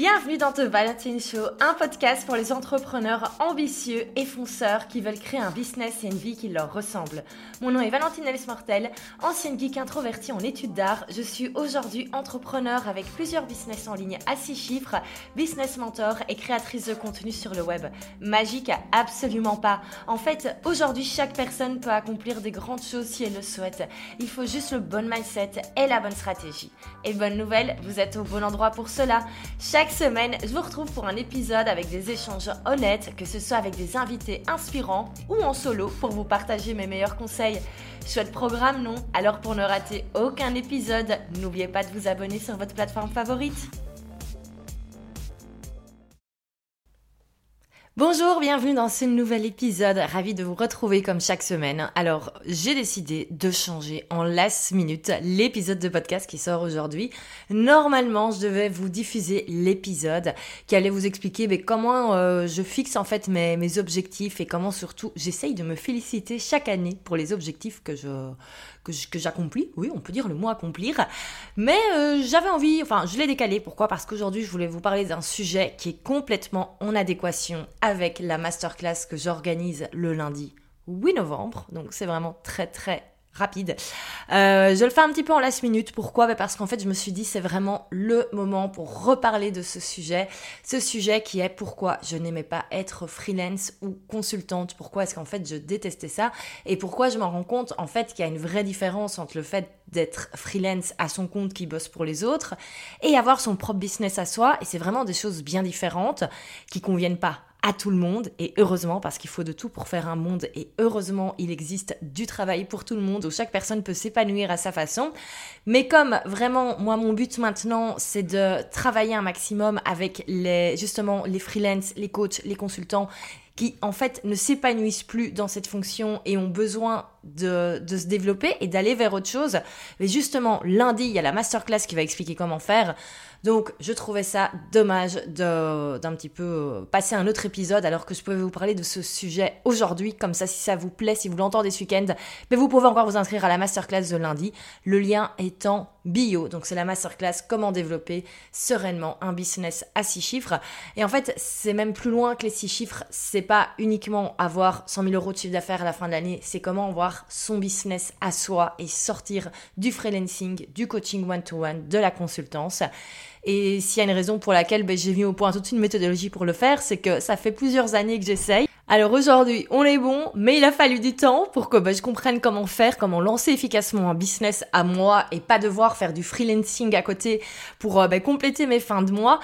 Bienvenue dans The Valentine Show, un podcast pour les entrepreneurs ambitieux et fonceurs qui veulent créer un business et une vie qui leur ressemble. Mon nom est Valentine Ellis-Mortel, ancienne geek introvertie en études d'art. Je suis aujourd'hui entrepreneur avec plusieurs business en ligne à 6 chiffres, business mentor et créatrice de contenu sur le web. Magique Absolument pas. En fait, aujourd'hui, chaque personne peut accomplir des grandes choses si elle le souhaite. Il faut juste le bon mindset et la bonne stratégie. Et bonne nouvelle, vous êtes au bon endroit pour cela. Chaque semaine, je vous retrouve pour un épisode avec des échanges honnêtes, que ce soit avec des invités inspirants ou en solo pour vous partager mes meilleurs conseils. Chouette programme, non? Alors pour ne rater aucun épisode, n'oubliez pas de vous abonner sur votre plateforme favorite. Bonjour, bienvenue dans ce nouvel épisode. Ravi de vous retrouver comme chaque semaine. Alors, j'ai décidé de changer en last minute l'épisode de podcast qui sort aujourd'hui. Normalement, je devais vous diffuser l'épisode qui allait vous expliquer mais, comment euh, je fixe en fait mes, mes objectifs et comment surtout j'essaye de me féliciter chaque année pour les objectifs que je que j'accomplis. Oui, on peut dire le mot accomplir. Mais euh, j'avais envie, enfin, je l'ai décalé. Pourquoi? Parce qu'aujourd'hui, je voulais vous parler d'un sujet qui est complètement en adéquation avec la masterclass que j'organise le lundi 8 novembre. Donc, c'est vraiment très, très rapide. Euh, je le fais un petit peu en last minute. Pourquoi? Bah, Parce qu'en fait, je me suis dit, c'est vraiment le moment pour reparler de ce sujet. Ce sujet qui est pourquoi je n'aimais pas être freelance ou consultante. Pourquoi est-ce qu'en fait, je détestais ça? Et pourquoi je me rends compte, en fait, qu'il y a une vraie différence entre le fait d'être freelance à son compte qui bosse pour les autres et avoir son propre business à soi. Et c'est vraiment des choses bien différentes qui conviennent pas à tout le monde et heureusement parce qu'il faut de tout pour faire un monde et heureusement il existe du travail pour tout le monde où chaque personne peut s'épanouir à sa façon. Mais comme vraiment moi mon but maintenant c'est de travailler un maximum avec les justement les freelance, les coachs, les consultants qui en fait ne s'épanouissent plus dans cette fonction et ont besoin de, de se développer et d'aller vers autre chose. Mais justement, lundi, il y a la masterclass qui va expliquer comment faire. Donc, je trouvais ça dommage d'un petit peu euh, passer un autre épisode alors que je pouvais vous parler de ce sujet aujourd'hui. Comme ça, si ça vous plaît, si vous l'entendez ce week-end, mais vous pouvez encore vous inscrire à la masterclass de lundi. Le lien est en bio. Donc, c'est la masterclass comment développer sereinement un business à six chiffres. Et en fait, c'est même plus loin que les six chiffres. C'est pas uniquement avoir 100 000 euros de chiffre d'affaires à la fin de l'année. C'est comment avoir son business à soi et sortir du freelancing, du coaching one-to-one, de la consultance. Et s'il y a une raison pour laquelle ben, j'ai mis au point toute une méthodologie pour le faire, c'est que ça fait plusieurs années que j'essaye. Alors aujourd'hui, on est bon, mais il a fallu du temps pour que ben, je comprenne comment faire, comment lancer efficacement un business à moi et pas devoir faire du freelancing à côté pour euh, ben, compléter mes fins de mois.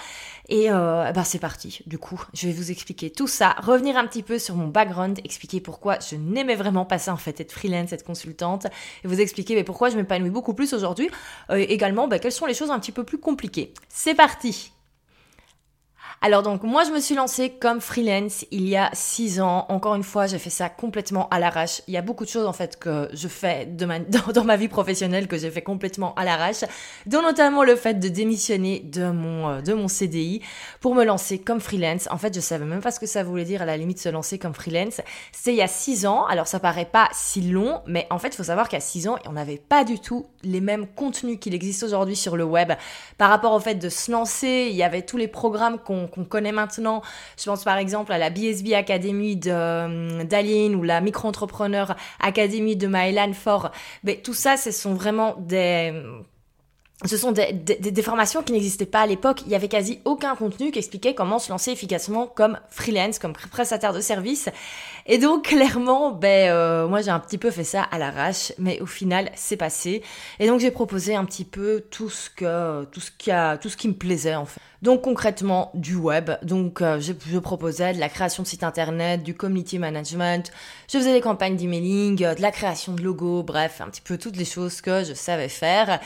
Et euh, bah c'est parti. Du coup, je vais vous expliquer tout ça, revenir un petit peu sur mon background, expliquer pourquoi je n'aimais vraiment pas ça en fait, être freelance, être consultante, et vous expliquer pourquoi je m'épanouis beaucoup plus aujourd'hui. Euh, également, bah, quelles sont les choses un petit peu plus compliquées. C'est parti. Alors donc moi je me suis lancée comme freelance il y a six ans. Encore une fois j'ai fait ça complètement à l'arrache. Il y a beaucoup de choses en fait que je fais dans, ma vie professionnelle que j'ai fait complètement à l'arrache, dont notamment le fait de démissionner de mon euh, de mon CDI pour me lancer comme freelance. En fait je savais même pas ce que ça voulait dire à la limite se lancer comme freelance. C'était il y a six ans. Alors ça paraît pas si long, mais en fait il faut savoir qu'à six ans on n'avait pas du tout les mêmes contenus qu'il existe aujourd'hui sur le web par rapport au fait de se lancer. Il y avait tous les programmes qu'on qu'on connaît maintenant. Je pense par exemple à la BSB Academy de d'Aline ou la Micro-entrepreneur Academy de Mylan Fort. Mais tout ça, ce sont vraiment des ce sont des formations qui n'existaient pas à l'époque. Il y avait quasi aucun contenu qui expliquait comment se lancer efficacement comme freelance, comme prestataire de service. Et donc clairement, ben euh, moi j'ai un petit peu fait ça à l'arrache, mais au final c'est passé. Et donc j'ai proposé un petit peu tout ce que tout ce qui a tout ce qui me plaisait en fait. Donc concrètement du web. Donc euh, je, proposais de la création de sites internet, du community management. Je faisais des campagnes d'emailing, de la création de logos, bref un petit peu toutes les choses que je savais faire.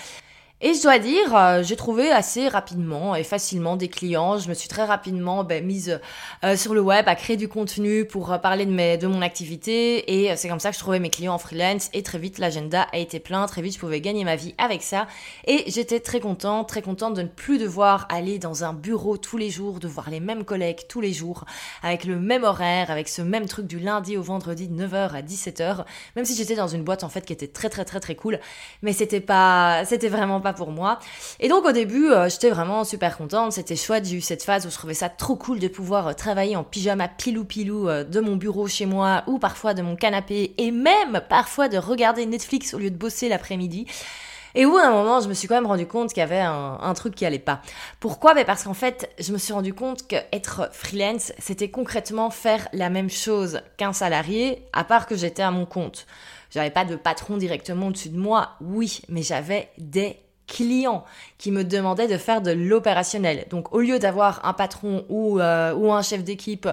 Et je dois dire, euh, j'ai trouvé assez rapidement et facilement des clients. Je me suis très rapidement ben, mise euh, sur le web à créer du contenu pour euh, parler de, mes, de mon activité. Et c'est comme ça que je trouvais mes clients en freelance. Et très vite, l'agenda a été plein. Très vite, je pouvais gagner ma vie avec ça. Et j'étais très contente, très contente de ne plus devoir aller dans un bureau tous les jours, de voir les mêmes collègues tous les jours, avec le même horaire, avec ce même truc du lundi au vendredi de 9h à 17h. Même si j'étais dans une boîte en fait qui était très très très très cool. Mais c'était pas, c'était vraiment pas pour moi. Et donc au début, euh, j'étais vraiment super contente, c'était chouette, j'ai eu cette phase où je trouvais ça trop cool de pouvoir euh, travailler en pyjama pilou pilou euh, de mon bureau chez moi ou parfois de mon canapé et même parfois de regarder Netflix au lieu de bosser l'après-midi. Et où à un moment, je me suis quand même rendu compte qu'il y avait un, truc qui allait pas. Pourquoi? Ben Parce qu'en fait, je me suis rendu compte qu'être freelance, c'était concrètement faire la même chose qu'un salarié, à part que j'étais à mon compte. J'avais pas de patron directement au-dessus de moi, oui, mais j'avais des clients qui me demandaient de faire de l'opérationnel. Donc au lieu d'avoir un patron ou, euh, un chef d'équipe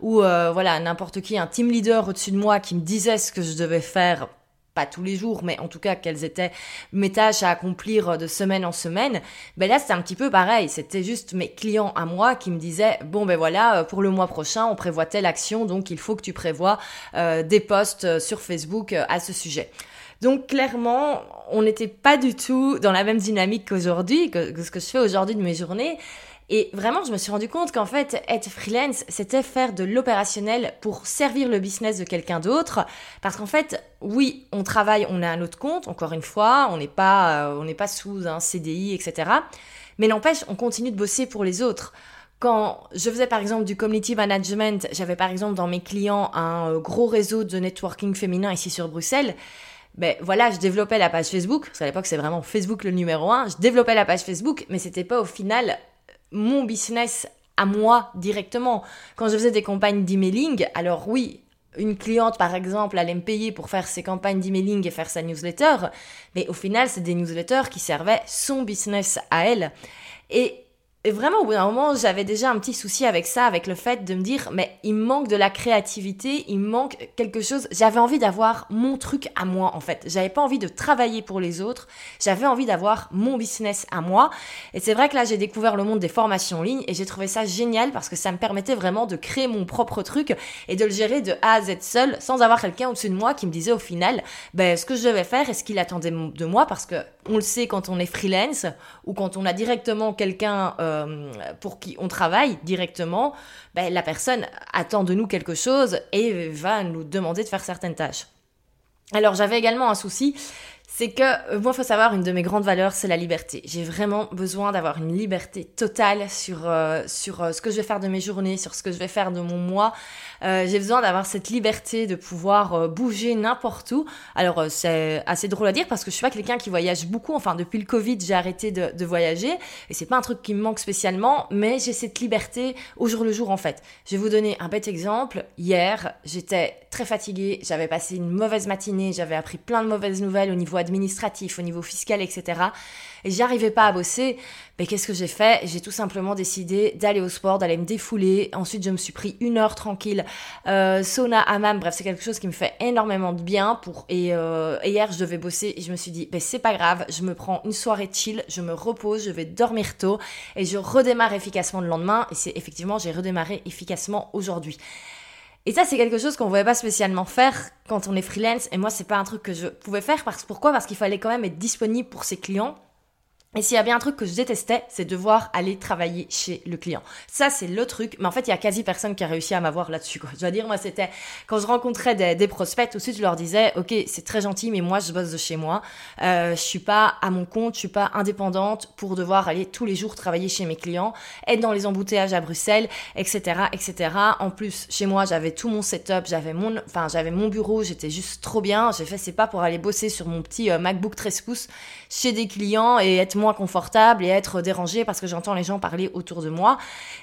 ou euh, voilà n'importe qui, un team leader au-dessus de moi qui me disait ce que je devais faire pas tous les jours, mais en tout cas quelles étaient mes tâches à accomplir de semaine en semaine, ben là c'était un petit peu pareil, c'était juste mes clients à moi qui me disaient bon ben voilà euh, pour le mois prochain on prévoit telle action donc il faut que tu prévois des posts sur Facebook à ce sujet. Donc clairement on n'était pas du tout dans la même dynamique qu'aujourd'hui, que ce que je fais aujourd'hui de mes journées. Et vraiment, je me suis rendu compte qu'en fait, être freelance, c'était faire de l'opérationnel pour servir le business de quelqu'un d'autre. Parce qu'en fait, oui, on travaille, on a un autre compte, encore une fois, on n'est pas, euh, on n'est pas sous un CDI, etc. Mais n'empêche, on continue de bosser pour les autres. Quand je faisais par exemple du community management, j'avais par exemple dans mes clients un euh, gros réseau de networking féminin ici sur Bruxelles ben voilà, je développais la page Facebook, parce qu'à l'époque c'est vraiment Facebook le numéro un, je développais la page Facebook, mais c'était pas au final mon business à moi directement. Quand je faisais des campagnes d'emailing, alors oui, une cliente, par exemple, allait me payer pour faire ses campagnes d'emailing et faire sa newsletter, mais au final, c'est des newsletters qui servaient son business à elle. Et et vraiment, au bout d'un moment, j'avais déjà un petit souci avec ça, avec le fait de me dire, mais il manque de la créativité, il manque quelque chose. J'avais envie d'avoir mon truc à moi, en fait. J'avais pas envie de travailler pour les autres. J'avais envie d'avoir mon business à moi. Et c'est vrai que là, j'ai découvert le monde des formations en ligne et j'ai trouvé ça génial parce que ça me permettait vraiment de créer mon propre truc et de le gérer de A à Z seul sans avoir quelqu'un au-dessus de moi qui me disait au final, ben, ce que je devais faire et ce qu'il attendait de moi parce que on le sait quand on est freelance ou quand on a directement quelqu'un, euh, euh, pour qui on travaille directement, ben, la personne attend de nous quelque chose et va nous demander de faire certaines tâches. Alors j'avais également un souci, c'est que euh, moi, il faut savoir, une de mes grandes valeurs, c'est la liberté. J'ai vraiment besoin d'avoir une liberté totale sur, euh, sur euh, ce que je vais faire de mes journées, sur ce que je vais faire de mon mois. j'ai besoin d'avoir cette liberté de pouvoir bouger n'importe où. Alors, c'est assez drôle à dire parce que je suis pas quelqu'un qui voyage beaucoup. Enfin, depuis le Covid, j'ai arrêté de, de voyager et c'est pas un truc qui me manque spécialement, mais j'ai cette liberté au jour le jour en fait. Je vais vous donner un bête exemple. Hier, j'étais très fatiguée, j'avais passé une mauvaise matinée, j'avais appris plein de mauvaises nouvelles au niveau administratif, au niveau fiscal, etc. Et j'arrivais pas à bosser. Mais qu'est-ce que j'ai fait? J'ai tout simplement décidé d'aller au sport, d'aller me défouler. Ensuite, je me suis pris une heure tranquille, euh, sauna, hammam. Bref, c'est quelque chose qui me fait énormément de bien. Pour et euh, hier, je devais bosser et je me suis dit, ben c'est pas grave, je me prends une soirée chill, je me repose, je vais dormir tôt et je redémarre efficacement le lendemain. Et c'est effectivement, j'ai redémarré efficacement aujourd'hui. Et ça, c'est quelque chose qu'on ne pouvait pas spécialement faire quand on est freelance. Et moi, c'est pas un truc que je pouvais faire. Parce, pourquoi? Parce qu'il fallait quand même être disponible pour ses clients. Et s'il y a bien un truc que je détestais, c'est devoir aller travailler chez le client. Ça, c'est le truc. Mais en fait, il y a quasi personne qui a réussi à m'avoir là-dessus. Quoi. Je dois dire, moi, c'était quand je rencontrais des, prospects, tout de suite, je leur disais, ok, c'est très gentil, mais moi, je bosse de chez moi. Euh, je suis pas à mon compte, je suis pas indépendante pour devoir aller tous les jours travailler chez mes clients, être dans les embouteillages à Bruxelles, etc., etc. En plus, chez moi, j'avais tout mon setup, j'avais mon, enfin, j'avais mon bureau, j'étais juste trop bien. J'ai fait, c'est pas pour aller bosser sur mon petit euh, MacBook 13 pouces chez des clients et être moins confortable et être dérangée parce que j'entends les gens parler autour de moi,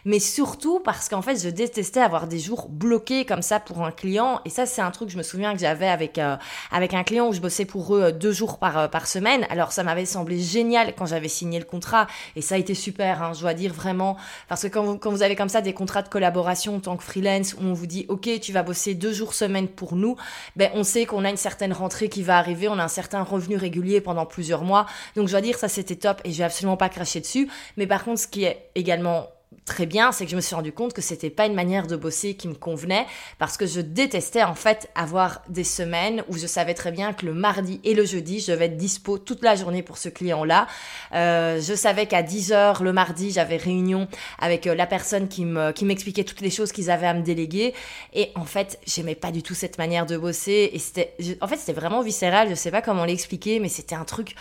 mais surtout parce qu'en fait, je détestais avoir des jours bloqués comme ça pour un client. Et ça, c'est un truc, je me souviens que j'avais avec euh, avec un client où je bossais pour eux euh, deux jours par euh, par semaine. Alors, ça m'avait semblé génial quand j'avais signé le contrat et ça a été super. Hein, je dois dire vraiment parce que quand vous quand vous avez comme ça des contrats de collaboration en tant que freelance où on vous dit ok, tu vas bosser deux jours semaine pour nous, ben on sait qu'on a une certaine rentrée qui va arriver, on a un certain revenu régulier pendant plusieurs mois. Donc, je dois dire ça c'était top et je absolument pas cracher dessus. Mais par contre, ce qui est également très bien, c'est que je me suis rendu compte que c'était pas une manière de bosser qui me convenait parce que je détestais en fait avoir des semaines où je savais très bien que le mardi et le jeudi, je devais être dispo toute la journée pour ce client-là. Euh, je savais qu'à 10h le mardi, j'avais réunion avec euh, la personne qui me qui m'expliquait toutes les choses qu'ils avaient à me déléguer et en fait, j'aimais pas du tout cette manière de bosser et c'était en fait, c'était vraiment viscéral, je sais pas comment l'expliquer mais c'était un truc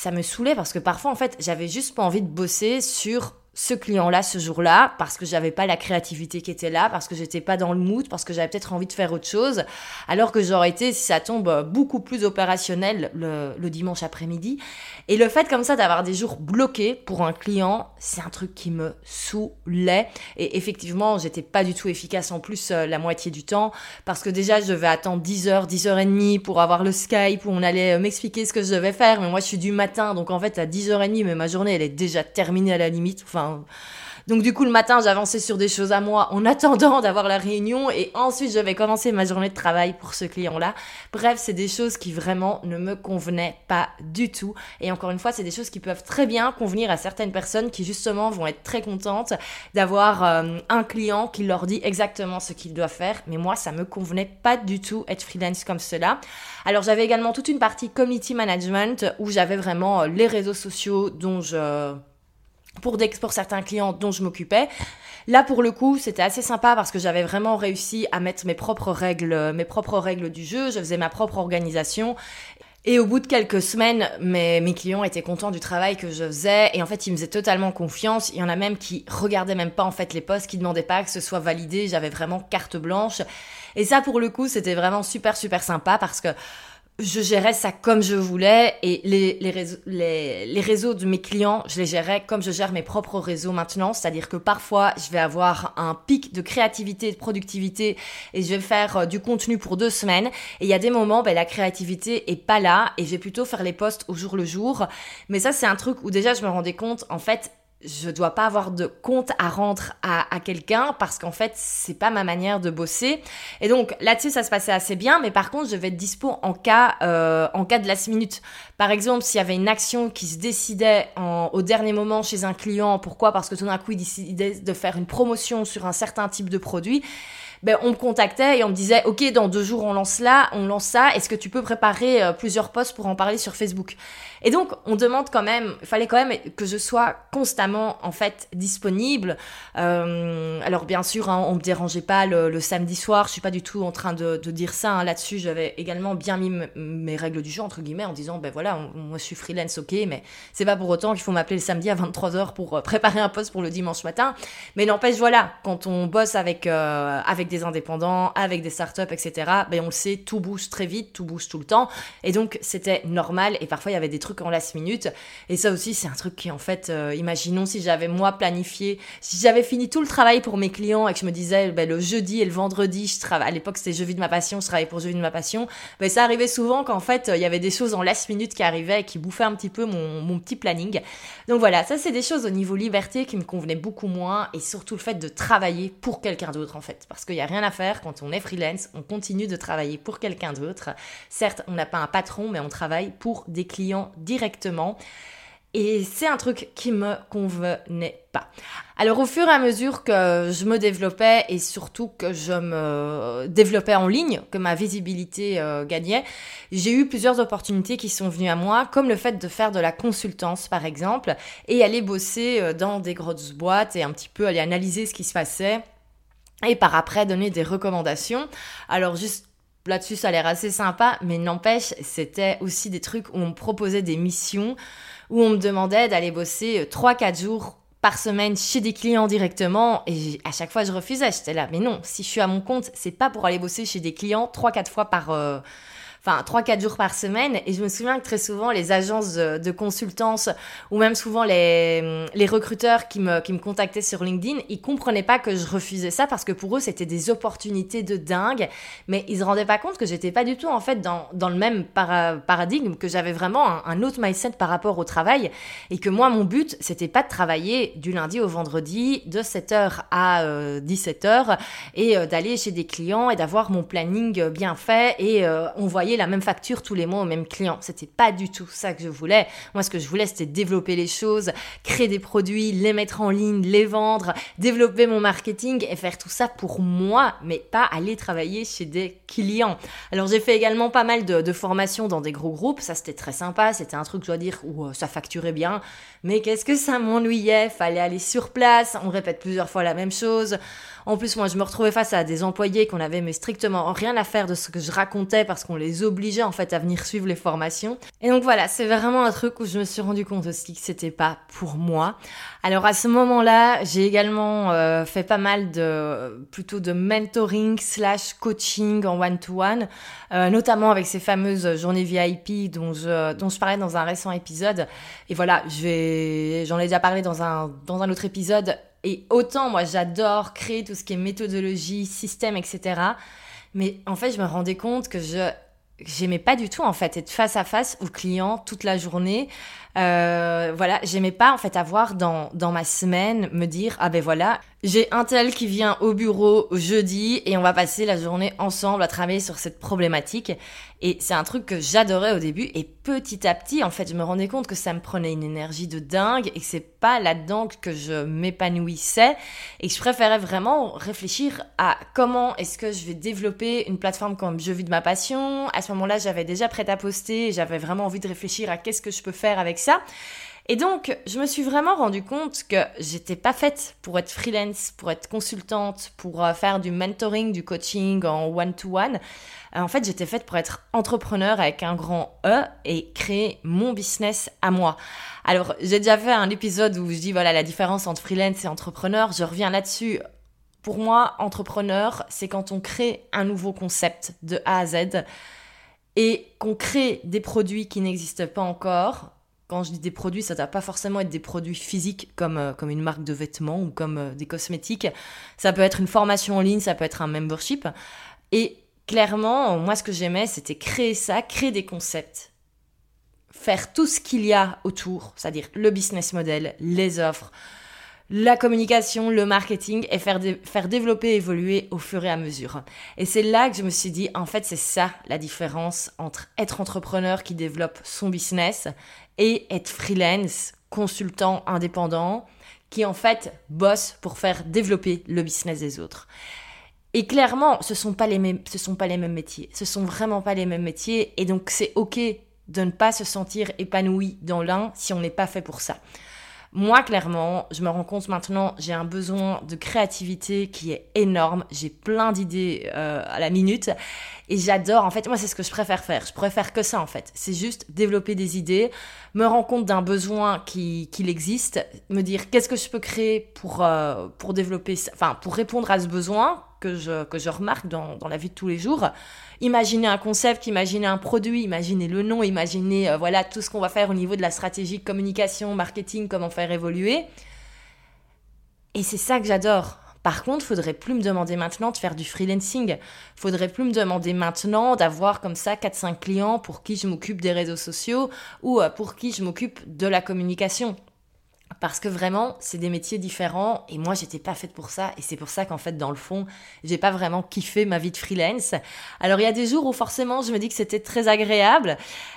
ça me saoulait parce que parfois, en fait, j'avais juste pas envie de bosser sur ce client-là ce jour-là parce que j'avais pas la créativité qui était là, parce que j'étais pas dans le mood, parce que j'avais peut-être envie de faire autre chose, alors que j'aurais été, si ça tombe, beaucoup plus opérationnel le, le dimanche après-midi. Et le fait comme ça d'avoir des jours bloqués pour un client, c'est un truc qui me saoulait. Et effectivement, j'étais pas du tout efficace en plus euh, la moitié du temps, parce que déjà je devais attendre 10h, 10h30 pour avoir le Skype où on allait euh, m'expliquer ce que je devais faire, mais moi je suis du matin, donc en fait à 10h30, mais ma journée elle est déjà terminée à la limite. Enfin, donc du coup, le matin, j'avançais sur des choses à moi en attendant d'avoir la réunion et ensuite, je vais commencer ma journée de travail pour ce client-là. Bref, c'est des choses qui vraiment ne me convenaient pas du tout. Et encore une fois, c'est des choses qui peuvent très bien convenir à certaines personnes qui justement vont être très contentes d'avoir euh, un client qui leur dit exactement ce qu'ils doivent faire. Mais moi, ça me convenait pas du tout être freelance comme cela. Alors j'avais également toute une partie community management où j'avais vraiment euh, les réseaux sociaux dont je pour, pour certains clients dont je m'occupais. Là, pour le coup, c'était assez sympa parce que j'avais vraiment réussi à mettre mes propres règles, mes propres règles du jeu. Je faisais ma propre organisation. Et au bout de quelques semaines, mes, mes clients étaient contents du travail que je faisais et en fait, ils me faisaient totalement confiance. Il y en a même qui regardaient même pas en fait les postes, qui demandaient pas que ce soit validé. J'avais vraiment carte blanche. Et ça, pour le coup, c'était vraiment super super sympa parce que je gérais ça comme je voulais et les, les, réseaux, les, les, réseaux de mes clients, je les gérais comme je gère mes propres réseaux maintenant. C'est-à-dire que parfois, je vais avoir un pic de créativité de productivité et je vais faire euh, du contenu pour deux semaines. Et il y a des moments, ben, la créativité est pas là et je vais plutôt faire les posts au jour le jour. Mais ça, c'est un truc où déjà, je me rendais compte, en fait, je dois pas avoir de compte à rendre à, quelqu'un parce qu'en fait c'est pas ma manière de bosser. Et donc là-dessus ça se passait assez bien mais par contre je vais être dispo en cas euh, en cas de last minute. Par exemple s'il y avait une action qui se décidait au dernier moment chez un client pourquoi? Parce que tout d'un coup il décidait de faire une promotion sur un certain type de produit ben, on me contactait et on me disait, OK, dans deux jours, on lance là, on lance ça. Est-ce que tu peux préparer euh, plusieurs posts pour en parler sur Facebook? Et donc, on demande quand même, il fallait quand même que je sois constamment, en fait, disponible. Euh, alors, bien sûr, hein, on me dérangeait pas le, samedi soir. Je suis pas du tout en train de, dire ça. Hein. Là-dessus, j'avais également bien mis mes règles du jeu, entre guillemets, en disant, ben voilà, moi, je suis freelance, OK, mais c'est pas pour autant qu'il faut m'appeler le samedi à 23h pour euh, préparer un post pour le dimanche matin. Mais n'empêche, voilà, quand on bosse avec, avec des indépendants, avec des startups, etc., ben on le sait, tout bouge très vite, tout bouge tout le temps. Et donc, c'était normal. Et parfois, il y avait des trucs en last minute. Et ça aussi, c'est un truc qui, en fait, euh, imaginons si j'avais moi planifié, si j'avais fini tout le travail pour mes clients et que je me disais, ben, le jeudi et le vendredi, je travaille, à l'époque, c'était Jeux de ma passion, je travaillais pour Jeux de ma passion. Ben, ça arrivait souvent qu'en fait, il y avait des choses en last minute qui arrivaient et qui bouffaient un petit peu mon, mon petit planning. Donc voilà, ça, c'est des choses au niveau liberté qui me convenaient beaucoup moins et surtout le fait de travailler pour quelqu'un d'autre, en fait. Parce qu'il y a rien à faire quand on est freelance, on continue de travailler pour quelqu'un d'autre. Certes, on n'a pas un patron, mais on travaille pour des clients directement. Et c'est un truc qui me convenait pas. Alors au fur et à mesure que je me développais et surtout que je me développais en ligne, que ma visibilité euh, gagnait, j'ai eu plusieurs opportunités qui sont venues à moi, comme le fait de faire de la consultance par exemple, et aller bosser euh, dans des grosses boîtes et un petit peu aller analyser ce qui se passait et par après donner des recommandations. Alors juste là-dessus, ça a l'air assez sympa, mais n'empêche, c'était aussi des trucs où on me proposait des missions, où on me demandait d'aller bosser 3-4 euh, jours par semaine chez des clients directement et à chaque fois je refusais j'étais là mais non si je suis à mon compte c'est pas pour aller bosser chez des clients 3 4 fois par euh, enfin 3-4 jours par semaine. Et je me souviens que très souvent, les agences de, consultance ou même souvent les, les recruteurs qui me, qui me contactaient sur LinkedIn, ils comprenaient pas que je refusais ça parce que pour eux, c'était des opportunités de dingue. Mais ils se rendaient pas compte que j'étais pas du tout en fait dans, dans le même paradigme, que j'avais vraiment un, autre mindset par rapport au travail et que moi, mon but, c'était pas de travailler du lundi au vendredi de 7h à 17h euh, et euh, d'aller chez des clients et d'avoir mon planning bien fait et euh, on voyait la même facture tous les mois au même client. C'était pas du tout ça que je voulais. Moi, ce que je voulais, c'était développer les choses, créer des produits, les mettre en ligne, les vendre, développer mon marketing et faire tout ça pour moi, mais pas aller travailler chez des clients. Alors, j'ai fait également pas mal de, formations dans des gros groupes. Ça, c'était très sympa. C'était un truc, je dois dire, où euh, ça facturait bien. Mais qu'est-ce que ça m'ennuyait? Fallait aller sur place. On répète plusieurs fois la même chose En plus, moi, je me retrouvais face à des employés qu'on avait mais strictement rien à faire de ce que je racontais parce qu'on les obligeait en fait à venir suivre les formations. Et donc voilà, c'est vraiment un truc où je me suis rendu compte aussi que c'était pas pour moi. Alors à ce moment-là, j'ai également euh, fait pas mal de plutôt de mentoring slash coaching en one-to-one, euh, notamment avec ces fameuses journées VIP dont je, dont je parlais dans un récent épisode. Et voilà, j'en ai déjà parlé dans un, dans un autre épisode. Et autant moi j'adore créer tout ce qui est méthodologie, système, etc. Mais en fait, je me rendais compte que je j'aimais pas du tout en fait être face à face au client toute la journée euh, voilà, j'aimais pas en fait avoir dans, dans ma semaine me dire ah ben voilà, j'ai un tel qui vient au bureau jeudi et on va passer la journée ensemble à travailler sur cette problématique. Et c'est un truc que j'adorais au début et petit à petit en fait je me rendais compte que ça me prenait une énergie de dingue et que c'est pas là-dedans que je m'épanouissais et que je préférais vraiment réfléchir à comment est-ce que je vais développer une plateforme comme Je vis de ma passion. À ce moment-là, j'avais déjà prêt à poster et j'avais vraiment envie de réfléchir à qu'est-ce que je peux faire avec ça. Et donc, je me suis vraiment rendu compte que j'étais pas faite pour être freelance, pour être consultante, pour euh, faire du mentoring, du coaching en one-to-one. Euh, en fait, j'étais faite pour être entrepreneur avec un grand E et créer mon business à moi. Alors, j'ai déjà fait un épisode où je dis voilà la différence entre freelance et entrepreneur. Je reviens là-dessus. Pour moi, entrepreneur, c'est quand on crée un nouveau concept de A à Z et qu'on crée des produits qui n'existent pas encore quand je dis des produits, ça ne doit pas forcément être des produits physiques comme, euh, comme une marque de vêtements ou comme euh, des cosmétiques. Ça peut être une formation en ligne, ça peut être un membership. Et clairement, moi, ce que j'aimais, c'était créer ça, créer des concepts, faire tout ce qu'il y a autour, c'est-à-dire le business model, les offres, la communication, le marketing et faire, faire développer, évoluer au fur et à mesure. Et c'est là que je me suis dit, en fait, c'est ça la différence entre être entrepreneur qui développe son business et être freelance, consultant indépendant, qui en fait bosse pour faire développer le business des autres. Et clairement, ce sont pas les mêmes, ce sont pas les mêmes métiers. Ce sont vraiment pas les mêmes métiers. Et donc, c'est ok de ne pas se sentir épanoui dans l'un si on n'est pas fait pour ça. Moi, clairement, je me rends compte maintenant, j'ai un besoin de créativité qui est énorme. J'ai plein d'idées euh, à la minute. Et j'adore, en fait, moi, c'est ce que je préfère faire. Je préfère que ça, en fait. C'est juste développer des idées, me rendre compte d'un besoin qui, qu'il existe, me dire qu'est-ce que je peux créer pour, euh, pour développer, enfin, pour répondre à ce besoin que je, que je remarque dans, dans la vie de tous les jours. Imaginez un concept, imaginez un produit, imaginez le nom, imaginez euh, voilà tout ce qu'on va faire au niveau de la stratégie communication, marketing, comment faire évoluer. Et c'est ça que j'adore. Par contre, faudrait plus me demander maintenant de faire du freelancing. Faudrait plus me demander maintenant d'avoir comme ça 4-5 clients pour qui je m'occupe des réseaux sociaux ou euh, pour qui je m'occupe de la communication parce que vraiment c'est des métiers différents et moi j'étais pas faite pour ça. Et c'est pour ça qu'en fait dans le fond j'ai pas vraiment kiffé ma vie de freelance. Alors il y a des jours où forcément je me dis que c'était très agréable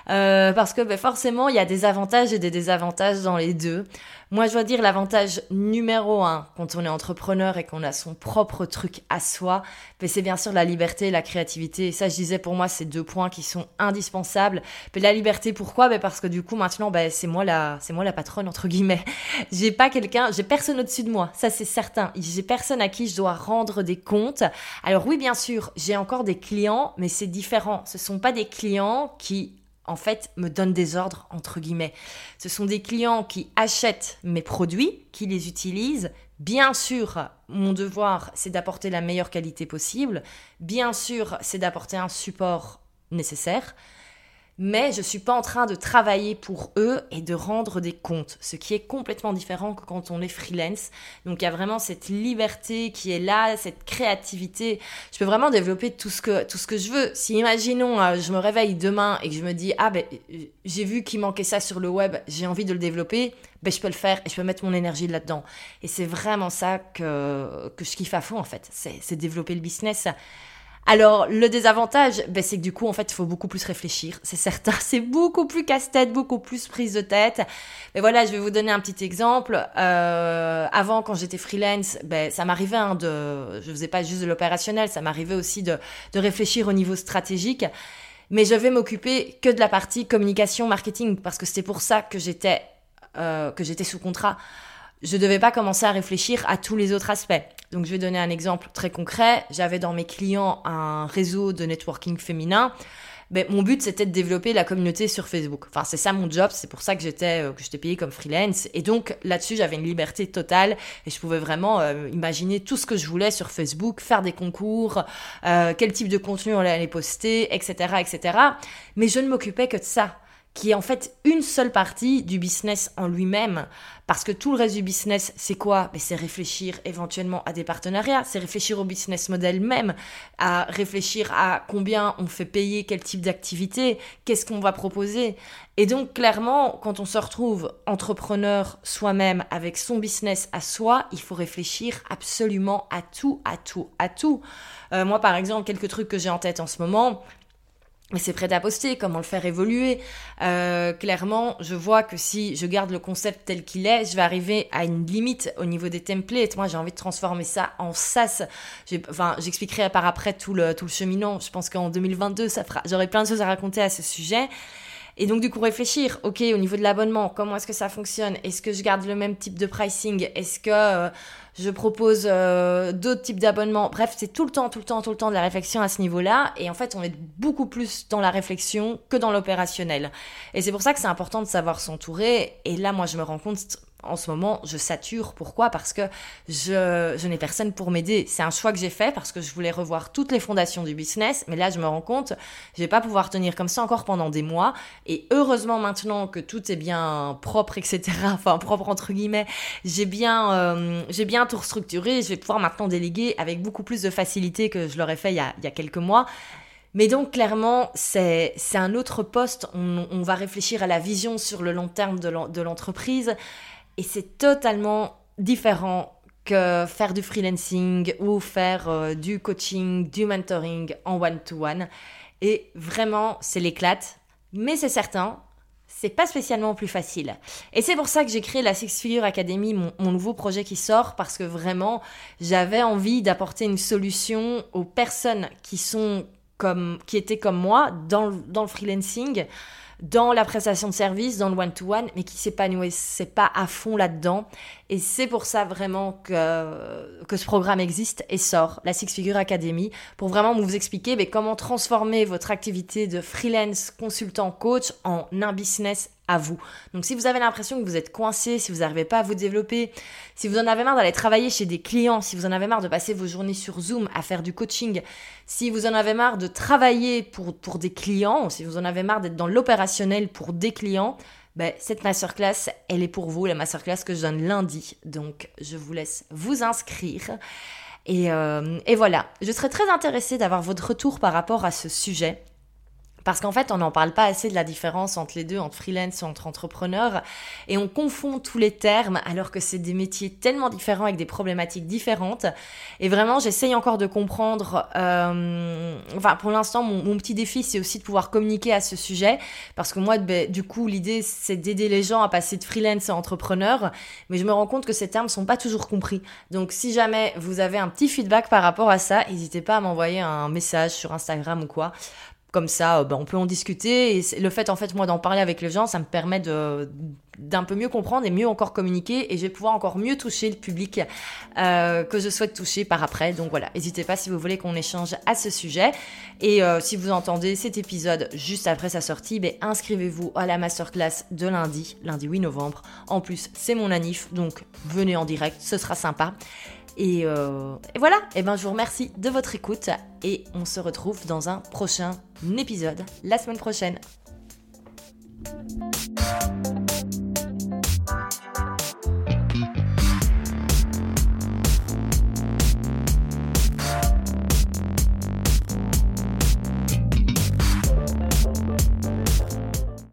euh, parce que ben, forcément il y a des avantages et des désavantages dans les deux moi, je dois dire l'avantage numéro un quand on est entrepreneur et qu'on a son propre truc à soi, c'est bien sûr la liberté et la créativité. Et ça, je disais pour moi, c'est deux points qui sont indispensables. Mais la liberté, pourquoi? Ben Parce que du coup, maintenant, ben, c'est moi la, c'est moi la patronne entre guillemets. J'ai pas quelqu'un, j'ai personne au-dessus de moi. Ça, c'est certain. J'ai personne à qui je dois rendre des comptes. Alors oui, bien sûr, j'ai encore des clients, mais c'est différent. Ce sont pas des clients qui en fait, me donnent des ordres, entre guillemets. Ce sont des clients qui achètent mes produits, qui les utilisent. Bien sûr, mon devoir, c'est d'apporter la meilleure qualité possible. Bien sûr, c'est d'apporter un support nécessaire mais je ne suis pas en train de travailler pour eux et de rendre des comptes, ce qui est complètement différent que quand on est freelance. Donc il y a vraiment cette liberté qui est là, cette créativité. Je peux vraiment développer tout ce que tout ce que je veux. Si imaginons euh, je me réveille demain et que je me dis ah ben j'ai vu qu'il manquait ça sur le web, j'ai envie de le développer, ben je peux le faire et je peux mettre mon énergie là-dedans. Et c'est vraiment ça que que je kiffe à fond en fait, c'est développer le business. Alors, le désavantage, ben, c'est que du coup, en fait, il faut beaucoup plus réfléchir. C'est certain, c'est beaucoup plus casse-tête, beaucoup plus prise de tête. Mais voilà, je vais vous donner un petit exemple. Euh, avant, quand j'étais freelance, ben, ça m'arrivait hein, de, je faisais pas juste de l'opérationnel, ça m'arrivait aussi de, de réfléchir au niveau stratégique. Mais je vais m'occuper que de la partie communication, marketing, parce que c'était pour ça que j'étais, euh, que j'étais sous contrat je devais pas commencer à réfléchir à tous les autres aspects. Donc je vais donner un exemple très concret. J'avais dans mes clients un réseau de networking féminin. Ben, mon but c'était de développer la communauté sur Facebook. Enfin, c'est ça mon job, c'est pour ça que j'étais euh, que j'étais payée comme freelance et donc là-dessus, j'avais une liberté totale et je pouvais vraiment euh, imaginer tout ce que je voulais sur Facebook, faire des concours, euh, quel type de contenu on allait poster, etc., etc. Mais je ne m'occupais que de ça qui est en fait une seule partie du business en lui-même. Parce que tout le reste du business, c'est quoi? Ben, C'est réfléchir éventuellement à des partenariats, c'est réfléchir au business model même, à réfléchir à combien on fait payer quel type d'activité, qu'est-ce qu'on va proposer. Et donc clairement, quand on se retrouve entrepreneur soi-même avec son business à soi, il faut réfléchir absolument à tout, à tout, à tout. Euh, moi par exemple, quelques trucs que j'ai en tête en ce moment, mais c'est prêt à poster, comment le faire évoluer. Euh, clairement, je vois que si je garde le concept tel qu'il est, je vais arriver à une limite au niveau des templates. Moi, j'ai envie de transformer ça en SaaS. Enfin, j'expliquerai par après tout le, tout le cheminant. Je pense qu'en 2022, ça fera, j'aurai plein de choses à raconter à ce sujet. Et donc, du coup, réfléchir, OK, au niveau de l'abonnement, comment est-ce que ça fonctionne? Est-ce que je garde le même type de pricing? Est-ce que euh, je propose euh, d'autres types d'abonnements? Bref, c'est tout le temps, tout le temps, tout le temps de la réflexion à ce niveau-là. Et en fait, on est beaucoup plus dans la réflexion que dans l'opérationnel. Et c'est pour ça que c'est important de savoir s'entourer. Et là, moi, je me rends compte en ce moment, je sature. Pourquoi? Parce que je, je n'ai personne pour m'aider. C'est un choix que j'ai fait parce que je voulais revoir toutes les fondations du business. Mais là, je me rends compte, je vais pas pouvoir tenir comme ça encore pendant des mois. Et heureusement, maintenant que tout est bien propre, etc., enfin, propre entre guillemets, j'ai bien, euh, j'ai bien tout restructuré. Je vais pouvoir maintenant déléguer avec beaucoup plus de facilité que je l'aurais fait il y a, il y a quelques mois. Mais donc clairement, c'est un autre poste. On, va réfléchir à la vision sur le long terme de l'entreprise. Et c'est totalement différent que faire du freelancing ou faire euh, du coaching, du mentoring en one-to-one. Et vraiment, c'est l'éclate. Mais c'est certain, c'est pas spécialement plus facile. Et c'est pour ça que j'ai créé la Six Figure Academy, mon, nouveau projet qui sort, parce que vraiment, j'avais envie d'apporter une solution aux personnes qui sont comme, qui étaient comme moi dans, dans le freelancing dans la prestation de service, dans le one-to-one, mais qui s'épanouissent pas à fond là-dedans. Et c'est pour ça vraiment que, que ce programme existe et sort, la Six Figure Academy, pour vraiment vous expliquer mais comment transformer votre activité de freelance, consultant, coach en un business à vous. Donc si vous avez l'impression que vous êtes coincé, si vous n'arrivez pas à vous développer, si vous en avez marre d'aller travailler chez des clients, si vous en avez marre de passer vos journées sur Zoom à faire du coaching, si vous en avez marre de travailler pour, pour des clients, si vous en avez marre d'être dans l'opérationnel pour des clients, ben, cette masterclass, elle est pour vous, la masterclass que je donne lundi. Donc je vous laisse vous inscrire. Et, euh, et voilà, je serais très intéressée d'avoir votre retour par rapport à ce sujet. Parce qu'en fait, on n'en parle pas assez de la différence entre les deux, entre freelance et entre entrepreneurs, et on confond tous les termes alors que c'est des métiers tellement différents avec des problématiques différentes. Et vraiment, j'essaye encore de comprendre. Euh, enfin, pour l'instant, mon, petit défi, c'est aussi de pouvoir communiquer à ce sujet, parce que moi, ben, du coup, l'idée, c'est d'aider les gens à passer de freelance à entrepreneur, mais je me rends compte que ces termes sont pas toujours compris. Donc, si jamais vous avez un petit feedback par rapport à ça, n'hésitez pas à m'envoyer un message sur Instagram ou quoi comme ça, euh, ben, on peut en discuter. Et le fait, en fait, moi, d'en parler avec les gens, ça me permet de d'un peu mieux comprendre et mieux encore communiquer et je vais pouvoir encore mieux toucher le public euh, que je souhaite toucher par après. Donc voilà, n'hésitez pas si vous voulez qu'on échange à ce sujet. Et euh, si vous entendez cet épisode juste après sa sortie, ben, inscrivez-vous à la masterclass de lundi, lundi 8 novembre. En plus, c'est mon anif, donc venez en direct, ce sera sympa. Et, euh, et, voilà, et ben je vous remercie de votre écoute et on se retrouve dans un prochain épisode la semaine prochaine.